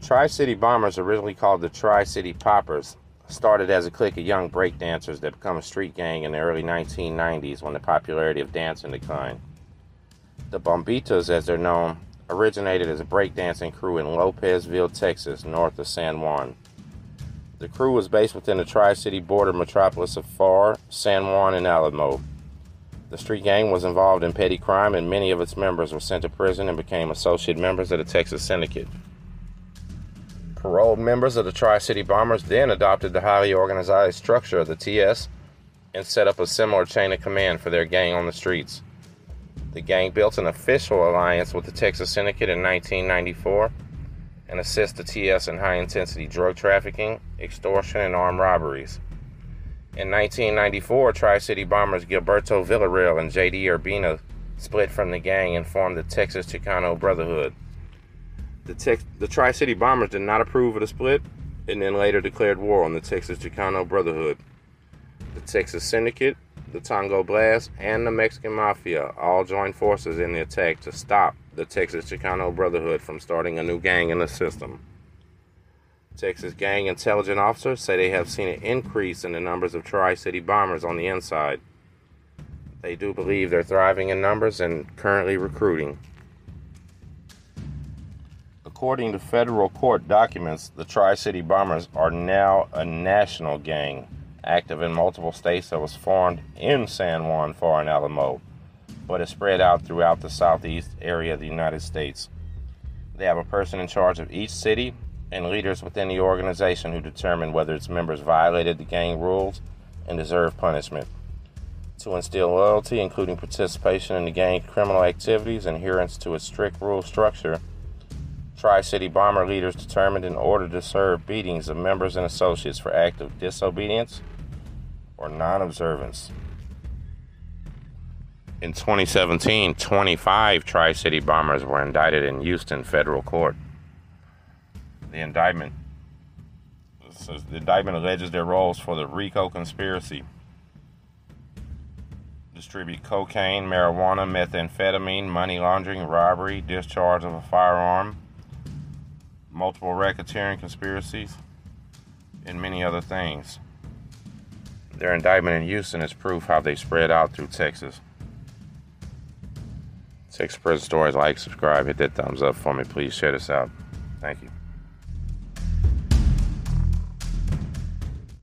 The Tri City Bombers, originally called the Tri City Poppers, started as a clique of young breakdancers that became a street gang in the early 1990s when the popularity of dancing declined. The Bombitas, as they're known, originated as a breakdancing crew in Lopezville, Texas, north of San Juan. The crew was based within the Tri City border metropolis of Pharr, San Juan, and Alamo. The street gang was involved in petty crime, and many of its members were sent to prison and became associate members of the Texas Syndicate. Paroled members of the Tri City Bombers then adopted the highly organized structure of the TS and set up a similar chain of command for their gang on the streets. The gang built an official alliance with the Texas Syndicate in 1994 and assist the TS in high intensity drug trafficking, extortion, and armed robberies. In 1994, Tri City Bombers Gilberto Villarreal and JD Urbina split from the gang and formed the Texas Chicano Brotherhood. The, Tex- the Tri City Bombers did not approve of the split and then later declared war on the Texas Chicano Brotherhood. The Texas Syndicate, the Tango Blast, and the Mexican Mafia all joined forces in the attack to stop the Texas Chicano Brotherhood from starting a new gang in the system. Texas gang intelligence officers say they have seen an increase in the numbers of Tri City bombers on the inside. They do believe they're thriving in numbers and currently recruiting. According to federal court documents, the Tri City Bombers are now a national gang, active in multiple states that was formed in San Juan, Pharr and Alamo, but is spread out throughout the southeast area of the United States. They have a person in charge of each city and leaders within the organization who determine whether its members violated the gang rules and deserve punishment. To instill loyalty, including participation in the gang criminal activities adherence to a strict rule structure, Tri City Bomber leaders determined in order to serve beatings of members and associates for act of disobedience or non observance. In 2017, 25 Tri City bombers were indicted in Houston federal court. The indictment says the indictment alleges their roles for the RICO conspiracy. Distribute cocaine, marijuana, methamphetamine, money laundering, robbery, discharge of a firearm, multiple racketeering conspiracies, and many other things. Their indictment in Houston is proof how they spread out through Texas. Texas Prison Stories, like, subscribe, hit that thumbs up for me, please. Share this out. Thank you.